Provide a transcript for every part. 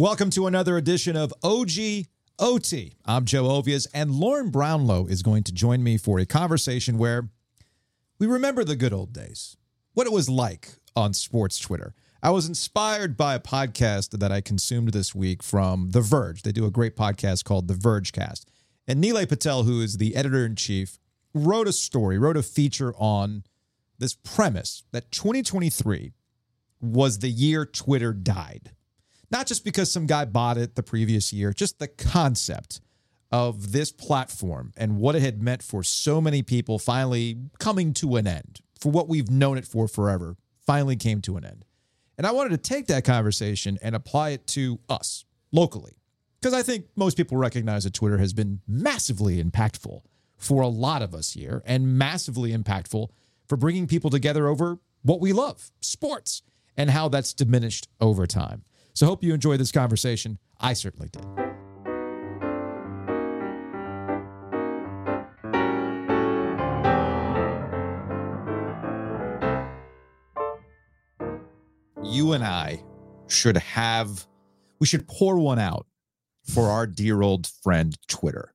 Welcome to another edition of OG OT. I'm Joe Ovies, and Lauren Brownlow is going to join me for a conversation where we remember the good old days, what it was like on sports Twitter. I was inspired by a podcast that I consumed this week from The Verge. They do a great podcast called The Vergecast. And Nilay Patel, who is the editor in chief, wrote a story, wrote a feature on this premise that 2023 was the year Twitter died. Not just because some guy bought it the previous year, just the concept of this platform and what it had meant for so many people finally coming to an end. For what we've known it for forever, finally came to an end. And I wanted to take that conversation and apply it to us locally. Because I think most people recognize that Twitter has been massively impactful for a lot of us here and massively impactful for bringing people together over what we love sports and how that's diminished over time. So, hope you enjoy this conversation. I certainly did. You and I should have, we should pour one out for our dear old friend Twitter.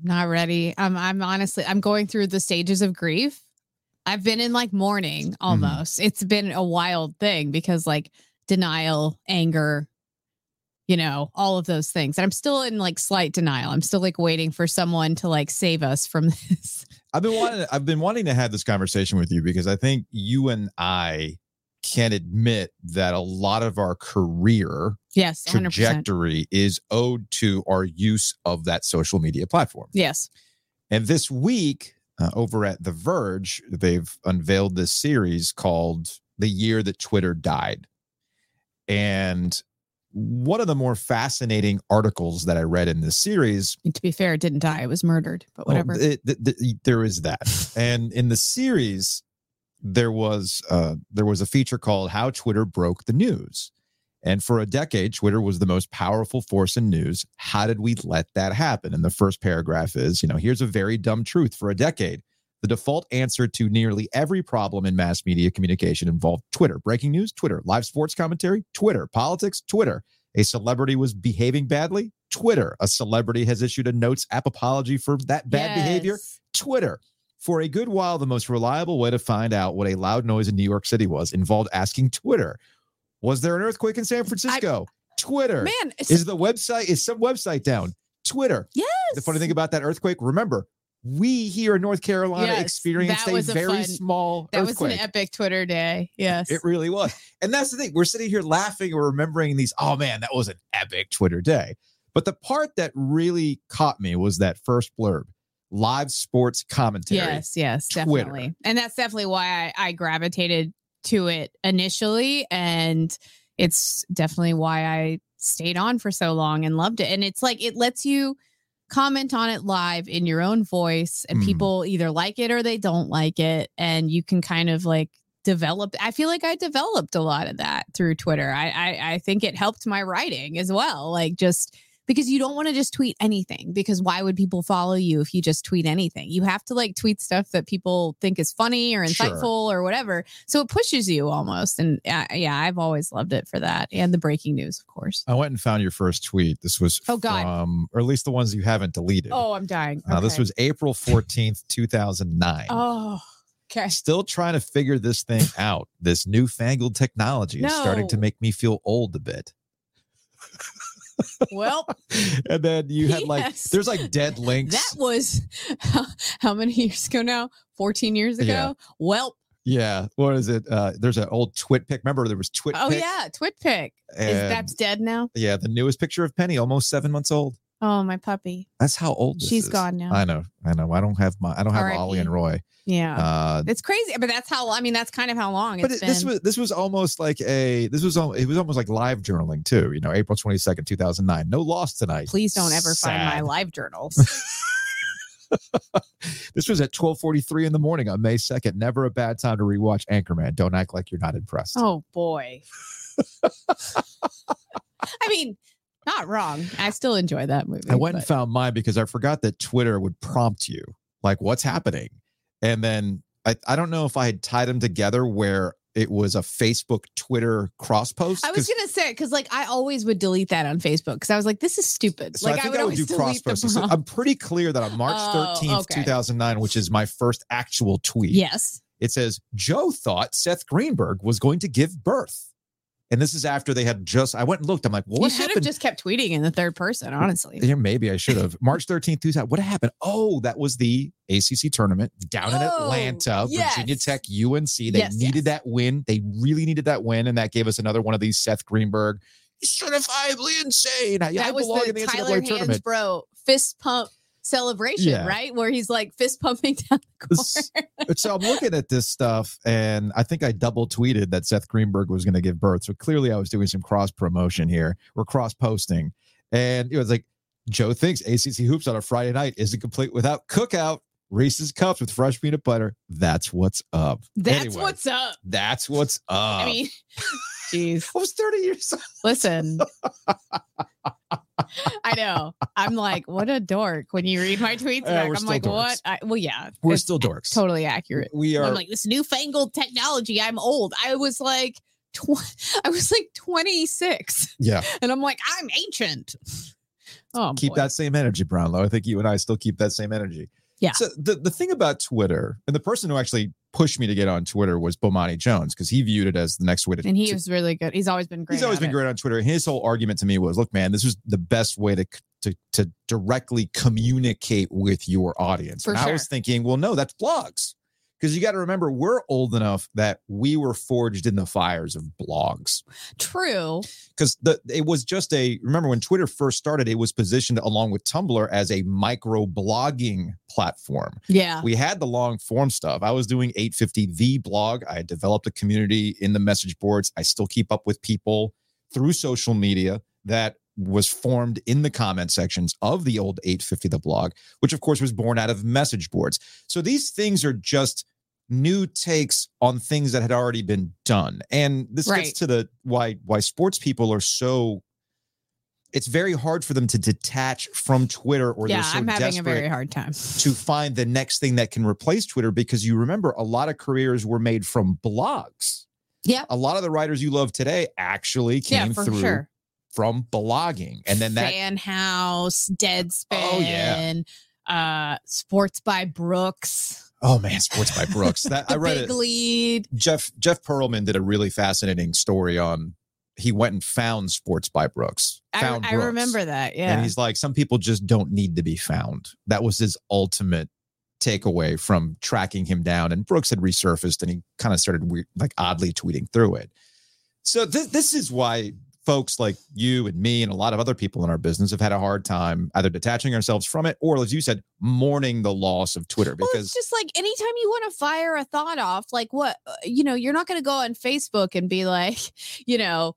I'm not ready. I'm I'm honestly I'm going through the stages of grief. I've been in like mourning almost. Mm-hmm. It's been a wild thing because like denial, anger, you know, all of those things. And I'm still in like slight denial. I'm still like waiting for someone to like save us from this. I've been wanting I've been wanting to have this conversation with you because I think you and I can admit that a lot of our career yes 100%. trajectory is owed to our use of that social media platform. Yes. And this week uh, over at The Verge, they've unveiled this series called The Year That Twitter Died. And one of the more fascinating articles that I read in this series. To be fair, it didn't die; it was murdered. But whatever. Well, it, it, it, there is that, and in the series, there was uh, there was a feature called "How Twitter Broke the News," and for a decade, Twitter was the most powerful force in news. How did we let that happen? And the first paragraph is, you know, here's a very dumb truth. For a decade, the default answer to nearly every problem in mass media communication involved Twitter. Breaking news, Twitter. Live sports commentary, Twitter. Politics, Twitter. A celebrity was behaving badly, Twitter. A celebrity has issued a notes app apology for that bad yes. behavior, Twitter. For a good while, the most reliable way to find out what a loud noise in New York City was involved asking Twitter. Was there an earthquake in San Francisco? I, Twitter. Man, is the website is some website down? Twitter. Yes. The funny thing about that earthquake, remember, we here in North Carolina yes, experienced a, a very fun, small that earthquake. was an epic Twitter day. Yes. It really was. And that's the thing. We're sitting here laughing or remembering these, oh man, that was an epic Twitter day. But the part that really caught me was that first blurb. Live sports commentary. Yes, yes, Twitter. definitely. And that's definitely why I, I gravitated to it initially. And it's definitely why I stayed on for so long and loved it. And it's like it lets you comment on it live in your own voice and mm. people either like it or they don't like it and you can kind of like develop i feel like i developed a lot of that through twitter i i, I think it helped my writing as well like just because you don't want to just tweet anything because why would people follow you if you just tweet anything you have to like tweet stuff that people think is funny or insightful sure. or whatever so it pushes you almost and uh, yeah i've always loved it for that and the breaking news of course i went and found your first tweet this was oh god from, or at least the ones you haven't deleted oh i'm dying okay. uh, this was april 14th 2009 oh Okay. Still trying to figure this thing out. This newfangled technology no. is starting to make me feel old a bit well, and then you had like there's like dead links. That was how many years ago now? 14 years ago. Yeah. Well, yeah. What is it? Uh, there's an old twit pic. Remember there was twit. Oh yeah, twit pic. Is that's dead now? Yeah, the newest picture of Penny, almost seven months old. Oh, my puppy. That's how old she's is. gone now. I know. I know. I don't have my. I don't have Ollie and Roy. Yeah, uh, it's crazy, but that's how. I mean, that's kind of how long. But it, this was this was almost like a this was it was almost like live journaling too. You know, April twenty second, two thousand nine. No loss tonight. Please don't ever Sad. find my live journals. this was at 12:43 in the morning on May 2nd. Never a bad time to rewatch Anchorman. Don't act like you're not impressed. Oh boy. I mean, not wrong. I still enjoy that movie. I went but. and found mine because I forgot that Twitter would prompt you, like, what's happening? And then I, I don't know if I had tied them together where it was a Facebook Twitter cross post. I was gonna say because like I always would delete that on Facebook because I was like, this is stupid. So like I think I would, do cross posts. So I'm pretty clear that on March Oh, 13th, okay. 2009, which is my first actual tweet, yes. it says Joe thought Seth Greenberg was going to give birth. And this is after they had just, I went and looked. I'm like, well, you what should have happened? just kept tweeting in the third person, honestly. Yeah, maybe I should have. March 13th, 2000. What happened? Oh, that was the ACC tournament down in Oh, Atlanta, Virginia. Tech, UNC. They Yes, needed yes. that win. They really needed that win. And that gave us another one of these Seth Greenberg, certifiably insane. I, I that was belong the in the Tyler NCAA tournament. Hansbrough fist pump celebration, Yeah. right? Where he's like fist pumping down the court. so I'm looking at this stuff, and I think I double tweeted that Seth Greenberg was going to give birth. So clearly, I was doing some cross promotion here or cross posting, and it was like Joe thinks ACC hoops on a Friday night isn't complete without cookout, Reese's cups with fresh peanut butter. That's what's up. That's Anyway, what's up. That's what's up. I mean, jeez. I was 30 years old. Listen. I know. I'm like, what a dork when you read my tweets Yeah, back. I'm like, dorks. what? I, well, yeah, We're still dorks. totally accurate. We are. I'm like this newfangled technology. I'm old. I was like, tw- I was like 26, yeah. and I'm like, I'm ancient. Oh, keep boy. that same energy, Brownlow. I think you and I still keep that same energy. Yeah. So the, the thing about Twitter, and the person who actually pushed me to get on Twitter was Bomani Jones, because he viewed it as the next way to And he to- was really good. He's always been great. he's always been it. great on Twitter. His whole argument to me was, look, man, this is the best way to to to directly communicate with your audience. For and I was thinking, well, no, that's blogs. Because you got to remember, we're old enough that we were forged in the fires of blogs. True. Because the it was just a remember when Twitter first started, it was positioned along with Tumblr as a micro blogging platform. Yeah. We had the long form stuff. I was doing 850 the blog. I had developed a community in the message boards. I still keep up with people through social media that was formed in the comment sections of the old 850 the blog, which of course was born out of message boards. So these things are just new takes on things that had already been done. And this Right. gets to the why why sports people are so it's very hard for them to detach from Twitter or yeah, they're so I'm having desperate a very hard time. to find the next thing that can replace Twitter because you remember a lot of careers were made from blogs. Yeah. A lot of the writers you love today actually came Yeah, through sure. from blogging. And then that Fan House, Deadspin, Oh, yeah. uh, Sports by Brooks, oh man, Sports by Brooks. That I read Big it. Lead. Jeff Jeff Pearlman did a really fascinating story on he went and found Sports by Brooks. I, Found I Brooks. remember that. Yeah. And he's like, some people just don't need to be found. That was his ultimate takeaway from tracking him down. And Brooks had resurfaced and he kind of started weird, like oddly tweeting through it. So this this is why folks like you and me and a lot of other people in our business have had a hard time either detaching ourselves from it or, as you said, mourning the loss of Twitter Well, because it's just like anytime you want to fire a thought off, like what, uh, you know, you're not going to go on Facebook and be like, you know,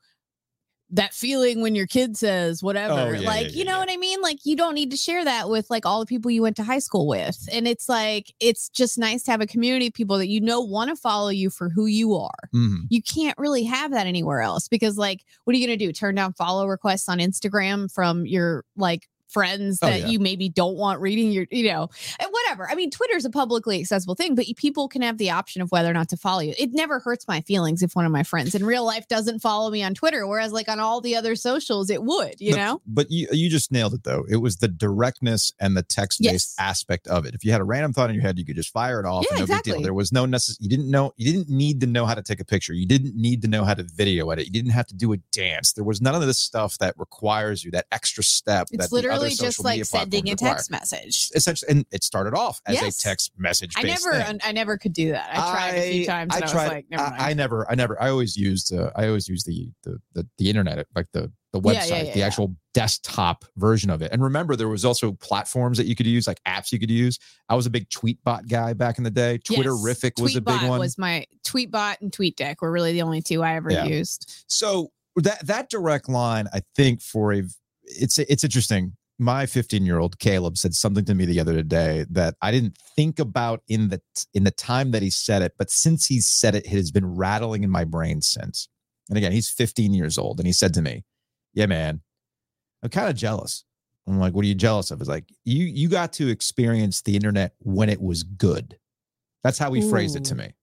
that feeling when your kid says whatever. Oh, yeah, like, yeah, you know what I mean? Like, you don't need to share that with like all the people you went to high school with. And it's like, it's just nice to have a community of people that you know want to follow you for who you are. Mhm. You can't really have that anywhere else because, like, what are you going to do? Turn down follow requests on Instagram from your like friends Oh, that yeah. you maybe don't want reading your, you know, and whatever. I mean, Twitter's a publicly accessible thing, but people can have the option of whether or not to follow you. It never hurts my feelings if one of my friends in real life doesn't follow me on Twitter, whereas like on all the other socials, it would, you But- know? But you you just nailed it though. It was the directness and the text based Yes. aspect of it. If you had a random thought in your head, you could just fire it off. Yeah, and no big exactly. deal. There was no necessary. You didn't know. You didn't need to know how to take a picture. You didn't need to know how to video edit. You didn't have to do a dance. There was none of this stuff that requires you that extra step. that It's the other literally just like sending a require. text message. Essentially, and it started off as Yes. a text message. I never, I never could do that. I tried a few times. I and I, tried. was like, never mind. I, I never. I never. I always used. Uh, I always used the, the the the internet, like the the website, yeah, yeah, the yeah. actual desktop version of it. And remember, there was also platforms that you could use, like apps you could use. I was a big Tweetbot guy back in the day. Twitterrific was a big Tweetbot one. Was my Tweetbot and TweetDeck were really the only two I ever used. so that that direct line, I think, for a it's it's interesting. My 15 year old Caleb said something to me the other day that I didn't think about in the in the time that he said it, but since he said it, it has been rattling in my brain since. And again, he's 15 years old, and he said to me, "Yeah, man, I'm kind of jealous." I'm like, "What are you jealous of?" It's like you you got to experience the internet when it was good. That's how he phrased it to me.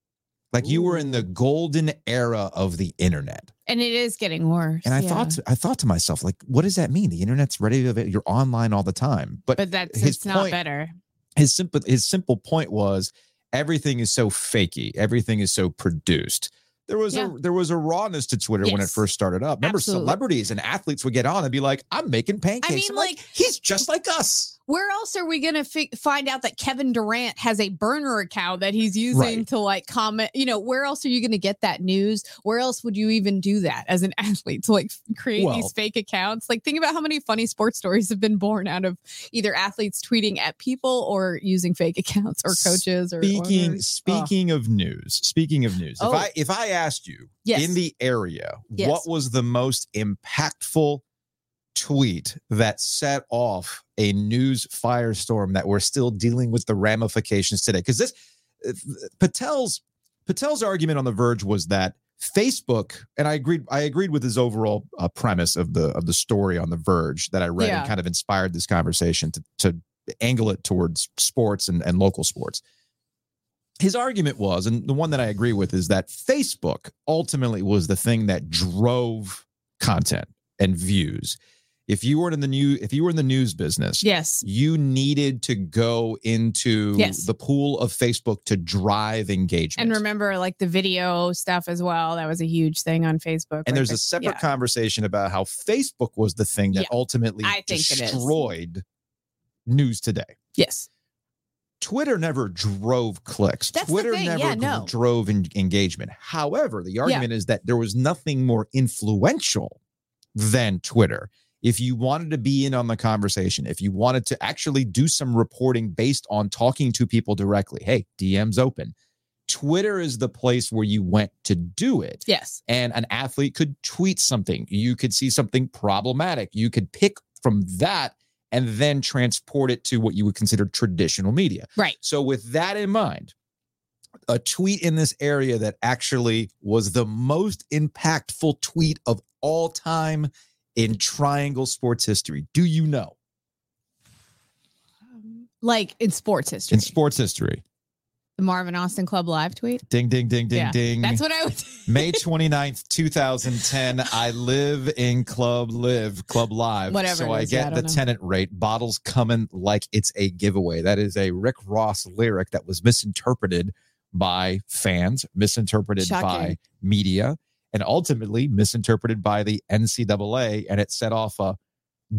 Like you were in the golden era of the internet. And it is getting worse. And I yeah. thought to, I thought to myself, like, what does that mean? The internet's ready to you're online all the time. But, but that's his it's not better. his simple his simple point was everything is so fakey, everything is so produced. There was Yeah. a there was a rawness to Twitter when it first started up. Remember, Absolutely. celebrities and athletes would get on and be like, "I'm making pancakes." mean, I'm like- he's just like us. Where else are we going to fi- find out that Kevin Durant has a burner account that he's using Right. to like comment? You know, where else are you going to get that news? Where else would you even do that as an athlete to like create Well- these fake accounts? Like, think about how many funny sports stories have been born out of either athletes tweeting at people or using fake accounts or coaches or Speaking owners. speaking of news, speaking of news, Oh. if I if I asked you Yes. in the area, Yes. what was the most impactful tweet that set off a news firestorm that we're still dealing with the ramifications today? Because this uh, Patel's Patel's argument on the Verge was that Facebook, and I agreed. I agreed with his overall uh, premise of the of the story on the Verge that I read Yeah. and kind of inspired this conversation to to angle it towards sports and, and local sports his argument was, and the one that I agree with, is that Facebook ultimately was the thing that drove content and views. If you were in the new, if you were in the news business, yes. you needed to go into Yes. the pool of Facebook to drive engagement. And remember, like the video stuff as well. That was a huge thing on Facebook. And Like there's the- a separate yeah. conversation about how Facebook was the thing that Yeah, ultimately I think destroyed news today. Yes. Twitter never drove clicks. That's Twitter never Yeah, no. drove en- engagement. However, the argument is that there was nothing more influential than Twitter. If you wanted to be in on the conversation, if you wanted to actually do some reporting based on talking to people directly, hey, DM's open. Twitter is the place where you went to do it. Yes. And an athlete could tweet something. You could see something problematic. You could pick from that and then transport it to what you would consider traditional media. Right. So, with that in mind, a tweet in this area that actually was the most impactful tweet of all time in Triangle sports history. Do you know? Um, like in sports history. In sports history. the Marvin Austin Club LIV tweet. Ding, ding, ding, ding, Yeah, ding. That's what I would. May 29th, 2010. I live in Club LIV, Club LIV. Whatever So I is, yeah, get I the know. tenant rate. Bottles coming like it's a giveaway. That is a Rick Ross lyric that was misinterpreted by fans, misinterpreted by media, and ultimately misinterpreted by the NCAA. And it set off a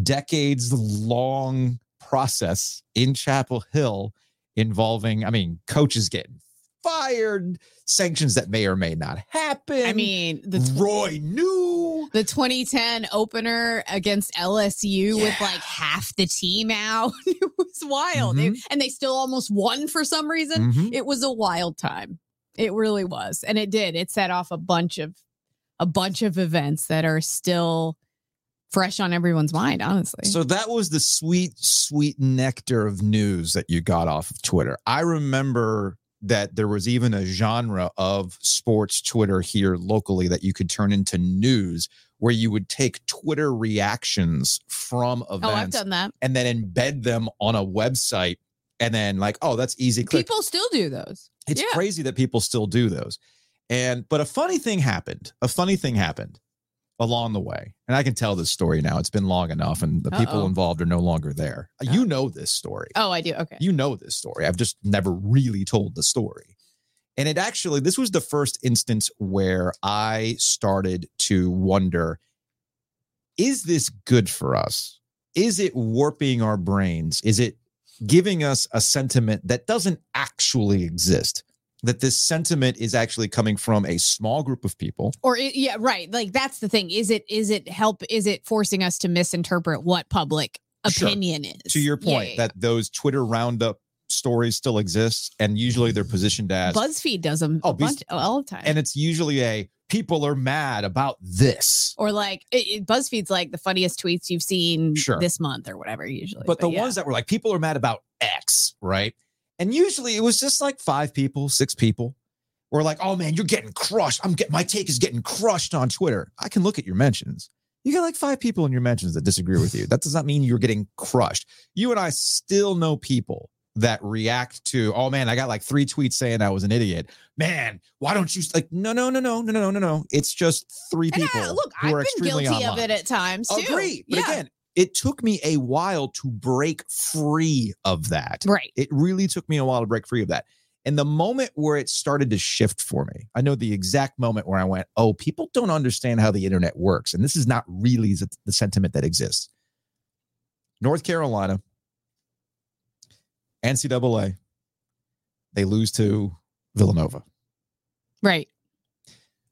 decades long process in Chapel Hill involving, I mean, coaches getting fired, sanctions that may or may not happen. I mean, the Roy knew. the 2010 opener against LSU with like half the team out. it was wild. Mhm. It- and they still almost won for some reason. Mhm. It was a wild time. It really was. And it did. It set off a bunch of a bunch of events that are still fresh on everyone's mind, honestly. So that was the sweet, sweet nectar of news that you got off of Twitter. I remember that there was even a genre of sports Twitter here locally that you could turn into news where you would take Twitter reactions from events. oh, I've done that. and then embed them on a website and then like, oh, that's easy click. People still do those. It's Yeah. crazy that people still do those. And but a funny thing happened. A funny thing happened along the way. And I can tell this story now. It's been long enough and the people Uh-oh. involved are no longer there. You know this story. Oh, I do. Okay. You know this story. I've just never really told the story. And it actually this was the first instance where I started to wonder is this good for us? Is it warping our brains? Is it giving us a sentiment that doesn't actually exist? That this sentiment is actually coming from a small group of people. or it, yeah right like that's the thing is it is it help is it forcing us to misinterpret what public Sure. opinion is To your point, yeah, that those Twitter roundup stories still exist, and usually they're positioned as buzzfeed does them Oh, bunch all the time and it's usually a people are mad about this. or like it, it- buzzfeed's like the funniest tweets you've seen Sure. this month or whatever usually But the yeah. ones that were like, people are mad about X, right? And usually it was just like five people, six people. Were like, oh man, you're getting crushed. I'm getting my take is getting crushed on Twitter. I can look at your mentions. You got like five people in your mentions that disagree with you. That does not mean you're getting crushed. You and I still know people that react to, oh man, I got like three tweets saying I was an idiot. Man, why don't you like no no no no no no no no. no. It's just three people I, look, who I've are been extremely guilty online. of it at times too. Agree. But yeah. again, it took me a while to break free of that. right. It really took me a while to break free of that. And the moment where it started to shift for me, I know the exact moment where I went, oh, people don't understand how the internet works. And this is not really the, sentiment that exists. North Carolina, NCAA, they lose to Villanova. Right.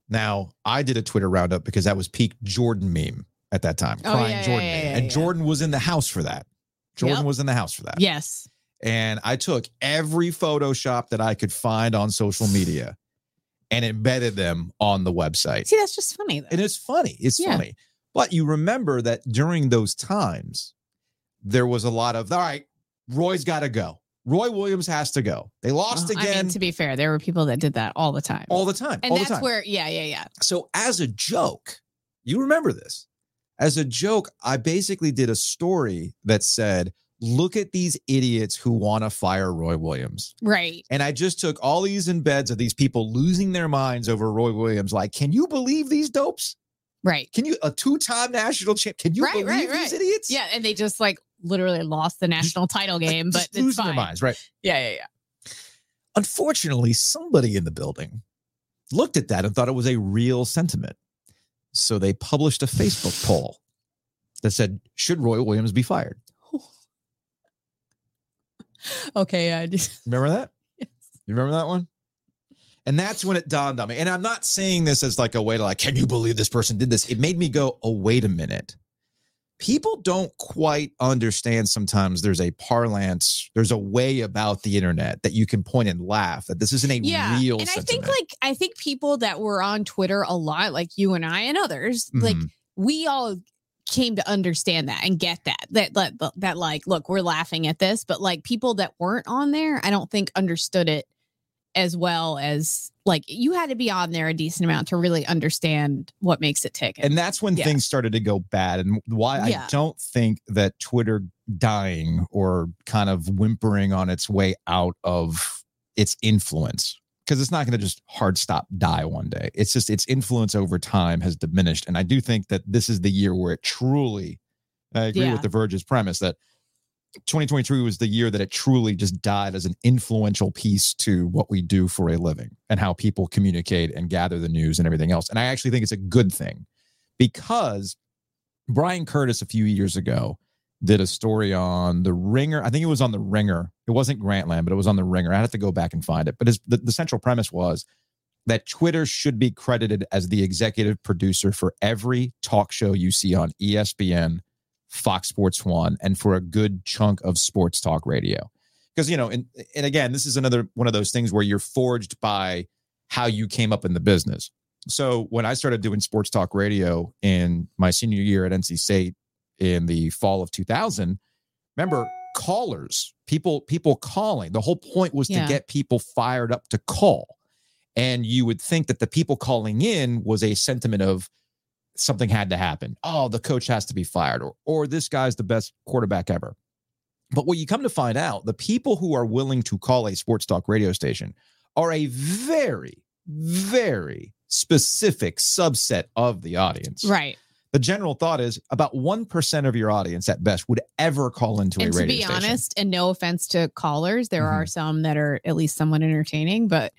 Now, I did a Twitter roundup because that was peak Jordan meme at that time, Oh, crying yeah, Jordan yeah, yeah, and. Jordan was in the house for that. Jordan Yep. was in the house for that. Yes. And I took every Photoshop that I could find on social media and embedded them on the website. See, that's just funny though. And it's funny. It's funny. But you remember that during those times, there was a lot of, all right, Roy's got to go. Roy Williams has to go. They lost Well, again I mean, to be fair, there were people that did that all the time. all the time. and all that's the time. where, yeah, yeah, yeah. So, as a joke, you remember this. As a joke, I basically did a story that said, look at these idiots who want to fire Roy Williams. Right. And I just took all these embeds of these people losing their minds over Roy Williams. Like, can you believe these dopes? Right. Can you, a two time national champ, can you Right, believe right, these idiots? Yeah. And they just like literally lost the national title game, but it's losing fine. their minds, right? Yeah, yeah, yeah. Unfortunately, somebody in the building looked at that and thought it was a real sentiment. So they published a Facebook poll that said, Should Roy Williams be fired? Okay. I just, Remember that? yes. You remember that one? And that's when it dawned on me. And I'm not saying this as like a way to like, can you believe this person did this? It made me go, oh, wait a minute. People don't quite understand sometimes there's a parlance, there's a way about the internet that you can point and laugh that this isn't a yeah. real and I think like, I think people that were on Twitter a lot, like you and I and others, like Mhm. we all came to understand that and get that that, that that like look we're laughing at this but like people that weren't on there i don't think understood it as well as like you had to be on there a decent amount to really understand what makes it tick And that's when Yeah. things started to go bad. And why I don't think that Twitter dying or kind of whimpering on its way out of its influence, because it's not going to just hard stop die one day. It's just its influence over time has diminished. And I do think that this is the year where it truly, I agree Yeah. with the Verge's premise that 2023 was the year that it truly just died as an influential piece to what we do for a living and how people communicate and gather the news and everything else. And I actually think it's a good thing because Bryan Curtis a few years ago did a story on the Ringer. I think it was on the Ringer. It wasn't Grantland, but it was on the Ringer. I have to go back and find it. But the, the central premise was that Twitter should be credited as the executive producer for every talk show you see on ESPN, Fox Sports One, and for a good chunk of sports talk radio. Because you know, and and again, this is another one of those things where you're forged by how you came up in the business. So when I started doing sports talk radio in my senior year at NC State in the fall of 2000, remember callers, people people calling. The whole point was Yeah. to get people fired up to call. And you would think that the people calling in was a sentiment of something had to happen. Oh, the coach has to be fired, or or this guy's the best quarterback ever. But what you come to find out, the people who are willing to call a sports talk radio station are a very, very specific subset of the audience. right The general thought is about 1% of your audience at best would ever call into and a radio station. to be station. honest and no offense to callers there Mm-hmm. are some that are at least somewhat entertaining but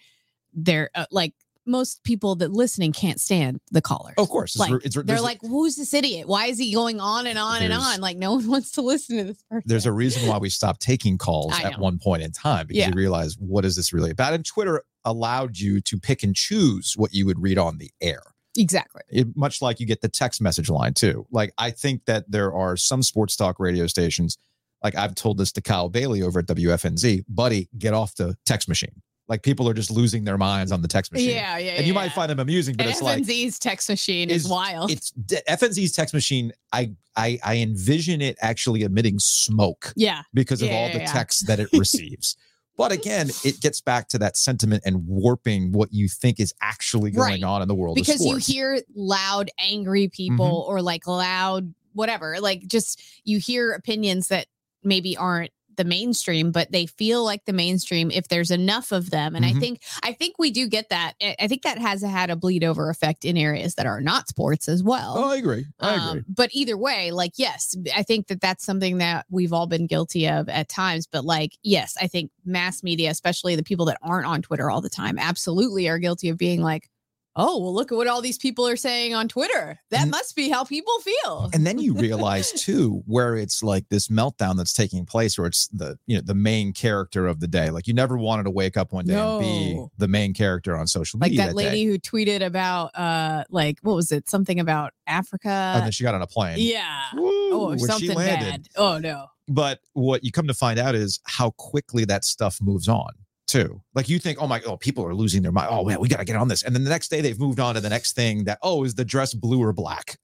they're uh, like most people that listening can't stand the callers of course. It's, like, re- it's, re- they're there's a- like, who's this idiot? Why is he going on and on and There's- on? Like, no one wants to listen to this person. there's a reason why we stopped taking calls I at know. one point in time because Yeah. you realize what is this really about? And Twitter allowed you to pick and choose what you would read on the air. exactly. it, much like you get the text message line too. Like I think that there are some sports talk radio stations. Like I've told this to Kyle Bailey over at WFNZ, buddy, get off the text machine. Like people are just losing their minds on the text machine. Yeah, yeah. And you yeah, might find them amusing, but and it's like FNZ's text machine is, is- wild. it's FNZ's text machine. I I I envision it actually emitting smoke yeah, because of all yeah, the yeah. texts that it receives. But again, it gets back to that sentiment and warping what you think is actually going Right. on in the world because you hear loud, angry people Mm-hmm. or like loud, whatever. Like just you hear opinions that maybe aren't the mainstream, but they feel like the mainstream if there's enough of them. And Mhm. I think I think we do get that. I I think that has had a bleed over effect in areas that are not sports as well. Oh, I agree. I Um, agree. but either way, like, yes, I think that that's something that we've all been guilty of at times. But like, yes, I think mass media, especially the people that aren't on Twitter all the time, absolutely are guilty of being like, oh, well, look at what all these people are saying on Twitter. That And- must be how people feel. and then you realize too where it's like this meltdown that's taking place where it's the you know the main character of the day like you never wanted to wake up one day and be the main character on social like media Like that day. lady who tweeted about, uh, like, what was it? Something about Africa? and then she got on a plane yeah. Woo, Oh, when she something landed. bad. Oh, no. but what you come to find out is how quickly that stuff moves on too like you think oh my oh people are losing their mind oh man we got to get on this and then the next day they've moved on to the next thing that oh is the dress blue or black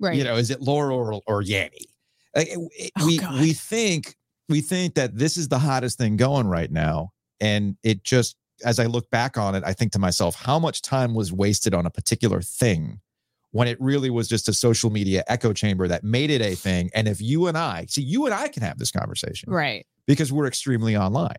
Right. you know is it laurel or, or yanny like it- it- Oh, we God. we think we think that this is the hottest thing going right now and it just as i look back on it i think to myself how much time was wasted on a particular thing when it really was just a social media echo chamber that made it a thing and if you and i see you and i can have this conversation right. because we're extremely online.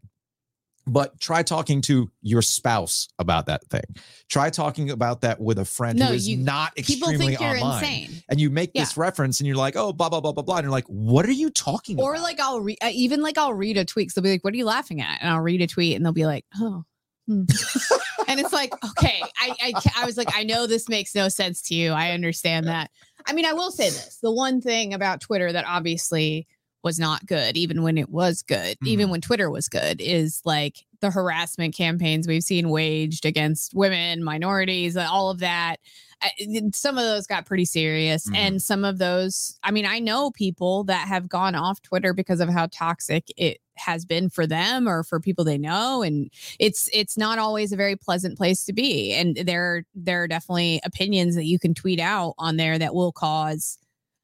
But try talking to your spouse about that thing. Try talking about that with a friend No, who is you- not People extremely think you're online. insane. And you make this reference and you're like, oh, blah, blah, blah, blah, blah. And you're like, what are you talking about? or about? like I'll read even like I'll read a tweet. So they'll be like, "What are you laughing at?" And I'll read a tweet, and they'll be like, "Oh." hmm." and it's like, okay, I, I I was like, I know this makes no sense to you. I understand that. I mean, I will say this: the one thing about Twitter that obviously was not good, even when it was good, even when Twitter was good, is like the harassment campaigns we've seen waged against women, minorities, all of that. I- Some of those got pretty serious, Mhm. and some of those, I mean, I know people that have gone off Twitter because of how toxic it has been for them or for people they know and it's it's not always a very pleasant place to be and there there are definitely opinions that you can tweet out on there that will cause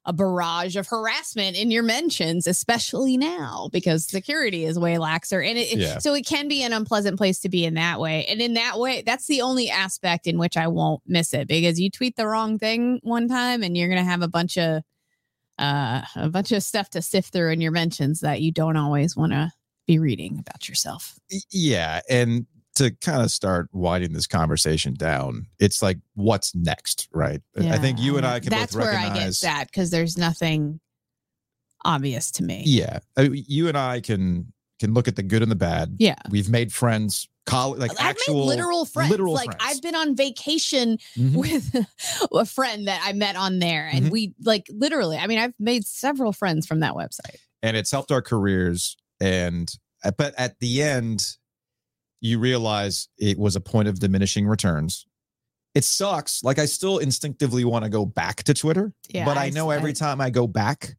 a barrage of harassment in your mentions especially now because security is way laxer and it, Yeah. so it can be an unpleasant place to be in that way and in that way that's the only aspect in which I won't miss it because you tweet the wrong thing one time and you're going to have a bunch of uh, a bunch of stuff to sift through in your mentions that you don't always want to be reading about yourself. Yeah. And to kind of start winding this conversation down, it's like, what's next? Right. I think you and I can That's both where I get that because there's nothing obvious to me. Yeah. I mean, you and I can can look at the good and the bad. Yeah. We've made friends, college, like I've actual made literal friends. literal like friends. I've been on vacation Mhm. with a friend that I met on there, and Mhm. we like literally. I mean, I've made several friends from that website. and it's helped our careers and uh, but at the end you realize it was a point of diminishing returns. It sucks. Like i still instinctively want to go back to twitter Yeah, but i I know every I- time i go back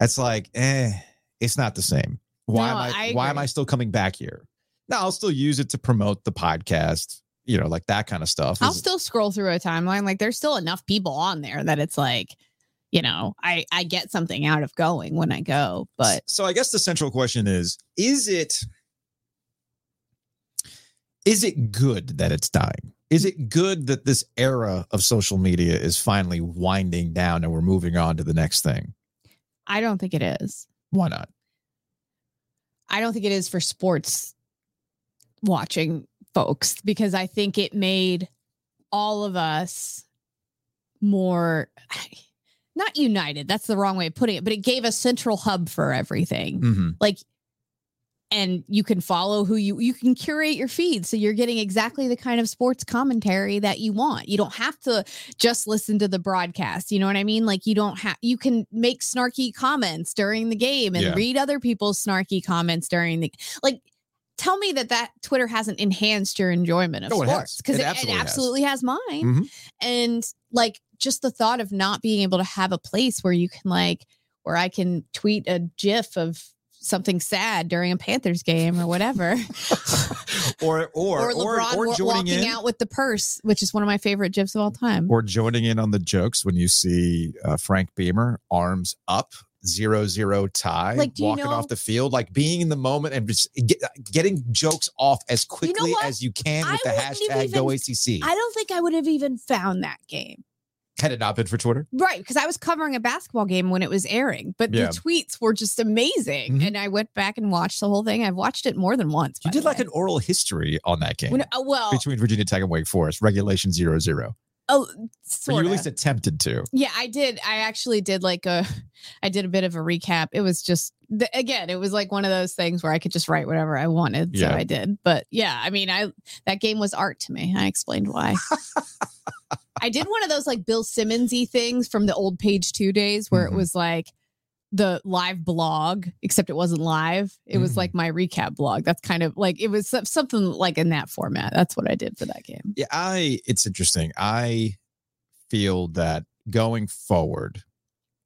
it's like eh it's not the same. Why No, am i, I why am i still coming back here? Now i'll still use it to promote the podcast you know like that kind of stuff. I'll Is- still scroll through a timeline. Like there's still enough people on there that it's like, you know, I I get something out of going when I go. But so i guess the central question is is it is it good that it's dying is it good that this era of social media is finally winding down and we're moving on to the next thing I don't think it is. why not I don't think it is for sports watching folks because I think it made all of us more not united. That's the wrong way of putting it, but it gave a central hub for everything. mm-hmm. Like and you can follow who you you can curate your feed so you're getting exactly the kind of sports commentary that you want. You don't have to just listen to the broadcast. You know what I mean? Like you don't have you can make snarky comments during the game and Yeah. read other people's snarky comments during the like tell me that that Twitter hasn't enhanced your enjoyment of Oh, sports because It it, absolutely it has. absolutely has, mine. Mhm. And like just the thought of not being able to have a place where you can like where I can tweet a gif of something sad during a Panthers game or whatever. or or or or, LeBron or, wa- joining walking in out with the purse, which is one of my favorite gifs of all time. or joining in on the jokes when you see uh, frank beamer arms up zero zero tie Like, do you walking know- off the field like being in the moment and just get, getting jokes off as quickly what? as you can I with the wouldn't hashtag even- acc I don't think I would have even found that game Had it not been for Twitter? Right, because I was covering a basketball game when it was airing, but Yeah. the tweets were just amazing. Mhm. And I went back and watched the whole thing. I've watched it more than once. You did like way. an oral history on that game When- uh, well, between Virginia Tech and Wake Forest, regulation zero zero. oh, Or you at least attempted to. Yeah, I did. I actually did like a, I did a bit of a recap. It was just, the, again, it was like one of those things where I could just write whatever I wanted. Yeah. So I did. But yeah, I mean, I, that game was art to me. I explained why. I did one of those like Bill Simmonsy things from the old page two days where Mhm. it was like the live blog, except it wasn't live. It was Mhm. like my recap blog. That's kind of like, it was something like in that format. That's what I did for that game. Yeah, I it's interesting. I feel that going forward,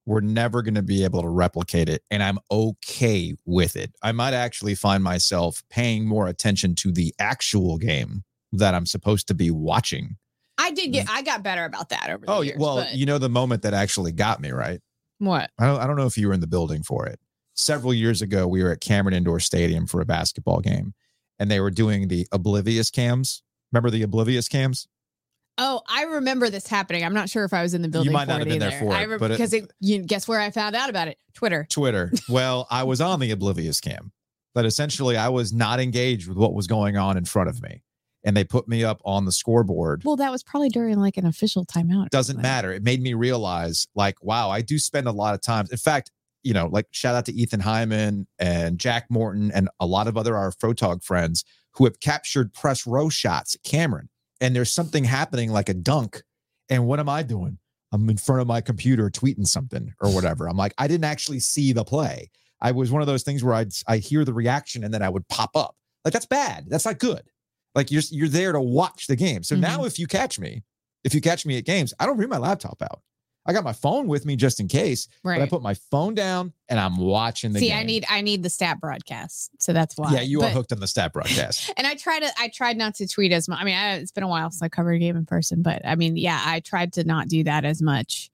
we're never going to be able to replicate it, and I'm okay with it. I might actually find myself paying more attention to the actual game that I'm supposed to be watching. I did get, mm. I got better about that over the Oh, years. well, but- you know the moment that actually got me right. what? I don't, I don't know if you were in the building for it. Several years ago, we were at Cameron Indoor Stadium for a basketball game, and they were doing the oblivious cams. Remember the oblivious cams? Oh, I remember this happening. I'm not sure if I was in the building. You might for not have been there for I it, re- but it- because it, you guess where I found out about it? Twitter. Twitter. Well, I was on the oblivious cam, but essentially I was not engaged with what was going on in front of me. And they put me up on the scoreboard. Well, that was probably during like an official timeout. Doesn't something. matter. It made me realize, like, wow, I do spend a lot of time. In fact, you know, like shout out to Ethan Hyman and Jack Morton and a lot of other our photog friends who have captured press row shots at Cameron. And there's something happening like a dunk. And what am I doing? I'm in front of my computer tweeting something or whatever. I'm like, I didn't actually see the play. I was one of those things where I'd I hear the reaction and then I would pop up. Like that's bad. That's not good. Like you're you're there to watch the game. So now if you catch me, if you catch me at games, I don't bring my laptop out. I got my phone with me just in case, but I put my phone down and I'm watching the See, game. I need I need the stat broadcast, so that's why. Yeah, you are hooked on the stat broadcast. And I try to I tried not to tweet as much. I mean, I, it's been a while since I covered a game in person, but I mean, yeah, I tried to not do that as much,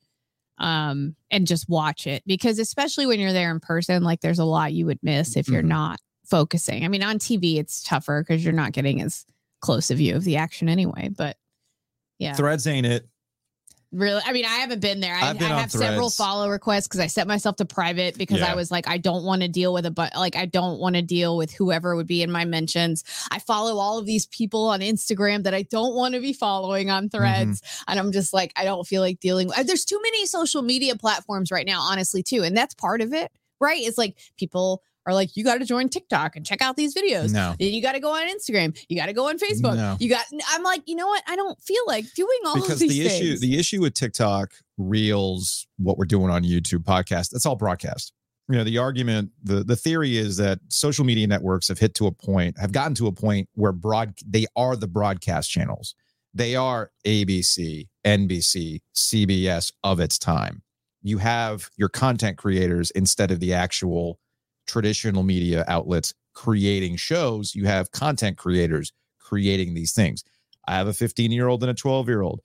um, and just watch it because especially when you're there in person, like there's a lot you would miss if you're Mhm. not focusing. I mean, on TV it's tougher because you're not getting as close a view of the action anyway. But yeah, Threads ain't it. Really? I mean, I haven't been there. I, I've been I have several follow requests because I set myself to private because Yeah. I was like, I don't want to deal with a but like I don't want to deal with whoever would be in my mentions. I follow all of these people on Instagram that I don't want to be following on Mm-hmm. threads. And I'm just like, I don't feel like dealing with there's too many social media platforms right now, honestly, too. And that's part of it, right? It's like people are like, you got to join TikTok and check out these videos. No. You got to go on Instagram. You got to go on Facebook. No. You got. I'm like, you know what? I don't feel like doing all because of these the issue the issue with TikTok, Reels, what we're doing on YouTube, podcast, that's all broadcast. You know, the argument, the the theory is that social media networks have hit to a point, have gotten to a point where broad they are the broadcast channels. They are ABC, NBC, CBS of its time. You have your content creators instead of the actual traditional media outlets creating shows. You have content creators creating these things. I have a 15 year old and a 12 year old.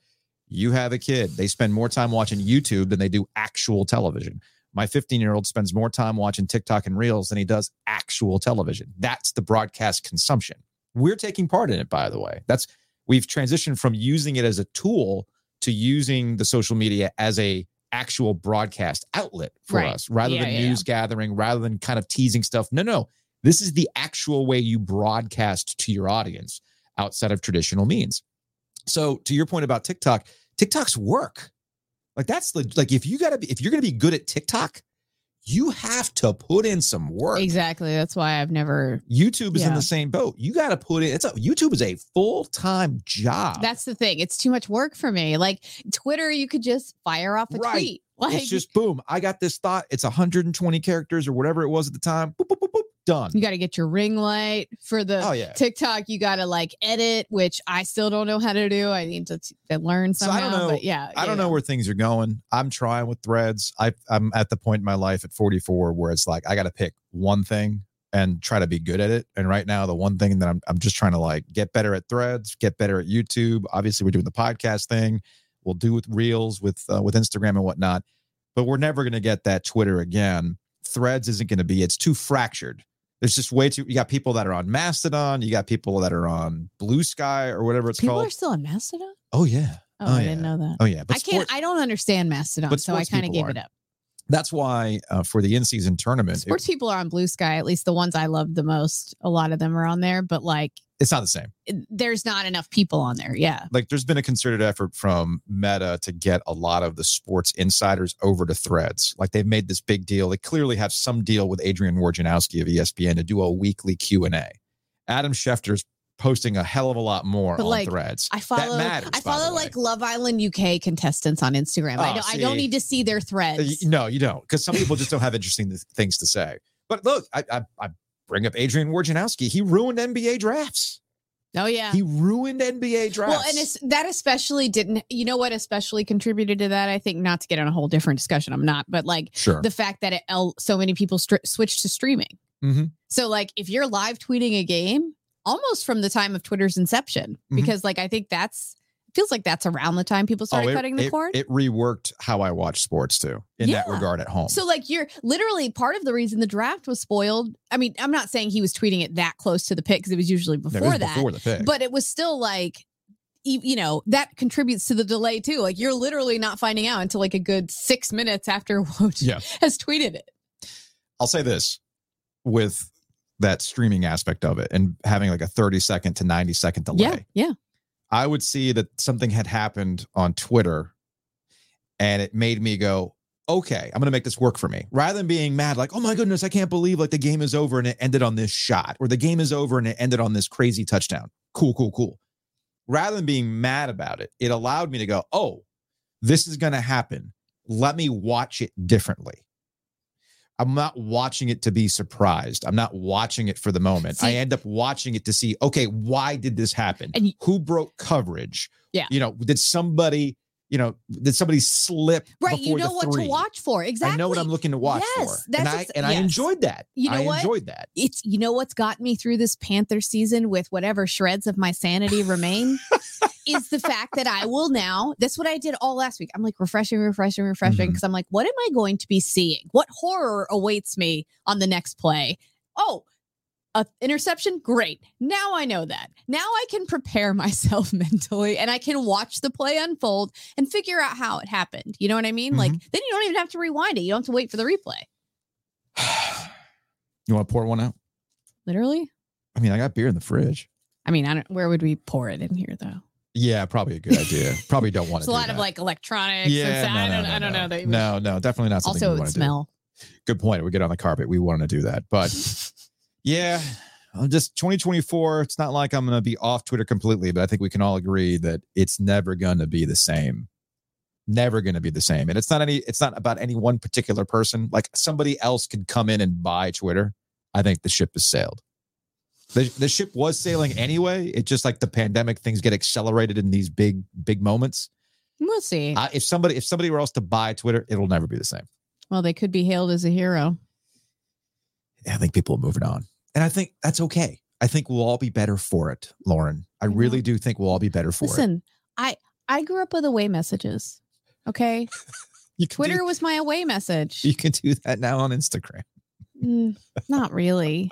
You have a kid. They spend more time watching YouTube than they do actual television. My 15 year old spends more time watching TikTok and Reels than he does actual television. That's the broadcast consumption. We're taking part in it, by the way. That's we've transitioned from using it as a tool to using the social media as a actual broadcast outlet for Right. us rather Yeah, than yeah, yeah. news gathering, rather than kind of teasing stuff. No, no. This is the actual way you broadcast to your audience outside of traditional means. So to your point about TikTok, TikTok's work. Like that's the like if you gotta be if you're gonna be good at TikTok, you have to put in some work. Exactly. That's why I've never. YouTube is in the same boat. You got to put in. It's a YouTube is a full time job. That's the thing. It's too much work for me. Like Twitter, you could just fire off a Right. tweet. Like it's just boom. I got this thought. It's 120 characters or whatever it was at the time. Boop, boop, boop, boop, done. you got to get your ring light for the Oh yeah. TikTok. You got to like edit, which I still don't know how to do. I need to, to learn So somehow. I don't know- But yeah, I don't yeah, know where things are going. I'm trying with threads. I, I'm at the point in my life at 44 where it's like I got to pick one thing and try to be good at it. And right now, the one thing that I'm, I'm just trying to like get better at threads, get better at YouTube. Obviously, we're doing the podcast thing. We'll do with reels with uh, with Instagram and whatnot. But we're never going to get that Twitter again. Threads isn't going to be. It's too fractured. There's just way too. You got people that are on Mastodon. You got people that are on Blue Sky or whatever it's People called. People are still on Mastodon. oh yeah. Oh, I oh, didn't know that. Oh yeah, but I can't. I don't understand Mastodon, so I kind of gave are. it up. That's why uh, for the in-season tournament, sports it, people are on Blue Sky. At least the ones I love the most. A lot of them are on there, but like it's not the same. There's not enough people on there. Yeah. Like there's been a concerted effort from Meta to get a lot of the sports insiders over to threads. Like they've made this big deal. They clearly have some deal with Adrian Wojnarowski of ESPN to do a weekly Q&A. Adam Schefter's posting a hell of a lot more but on like, threads. I follow matters, I follow like Love Island UK contestants on Instagram. Oh, I, don't, I don't need to see their threads. No, you don't. Because some people just don't have interesting things to say. But look, I, I, I bring up Adrian Wojnarowski. He ruined NBA drafts. Oh yeah, he ruined NBA drafts. Well, and that especially didn't. You know what? Especially contributed to that. I think not to get on a whole different discussion. I'm not, but like sure. the fact that it, so many people st- switched to streaming. Mm-hmm. So like, if you're live tweeting a game, almost from the time of Twitter's inception, mm-hmm. because like I think that's feels like that's around the time people started oh, it, cutting the it, cord. It reworked how I watch sports too, in yeah. that regard at home. So, like, you're literally part of the reason the draft was spoiled. I mean, I'm not saying he was tweeting it that close to the pick because it was usually before was that. Before the pick. But it was still like, you know, that contributes to the delay too. Like, you're literally not finding out until like a good six minutes after Woj yeah. has tweeted it. I'll say this with that streaming aspect of it and having like a 30 second to 90 second delay. Yeah. Yeah I would see that something had happened on Twitter and it made me go, okay, I'm going to make this work for me. Rather than being mad, like, oh my goodness, I can't believe like the game is over and it ended on this shot, or the game is over and it ended on this crazy touchdown. Cool, cool, cool. Rather than being mad about it, it allowed me to go, oh, this is going to happen. Let me watch it differently. I'm not watching it to be surprised. I'm not watching it for the moment. See, I end up watching it to see, okay, why did this happen? And Who broke coverage? Yeah. You know, did somebody, you know, did somebody slip? Right. You know what to watch for. Exactly. I know what I'm looking to watch yes, for. and I and yes. I enjoyed that. You know I what? enjoyed that. It's you know what's got me through this Panther season with whatever shreds of my sanity remain is the fact that I will now, that's what I did all last week. I'm like refreshing, refreshing, refreshing because mm-hmm. I'm like, what am I going to be seeing? What horror awaits me on the next play? Oh, a interception? Great. Now i know that. Now i can prepare myself mentally and i can watch the play unfold and figure out how it happened. You know what i mean? Mm-hmm. like then you don't even have to rewind it. You don't have to wait for the replay. You want to pour one out? Literally? I mean i got beer in the fridge. I mean i don't where would we pour it in here though yeah, probably a good idea. Probably don't want to. It's a lot that. of like electronics. Yeah, no, I don't. No, no, I don't know. That no, no, definitely not. Something also, it would smell. Do. Good point. We get on the carpet. We want to do that, but yeah, I'm just 2024. It's not like I'm going to be off Twitter completely, but I think we can all agree that it's never going to be the same. Never going to be the same. And it's not any. It's not about any one particular person. Like somebody else could come in and buy Twitter. I think the ship has sailed the, the ship was sailing anyway. It's just like the pandemic things get accelerated in these big, big moments. We'll see. Uh, if somebody if somebody were else to buy Twitter, it'll never be the same. Well, they could be hailed as a hero. I think people are moving on. And I think that's okay. I think we'll all be better for it, Lauren. I really do think we'll all be better for Listen, it. Listen, I I grew up with away messages. Okay. Twitter do, was my away message. You can do that now on Instagram. Mm, not really.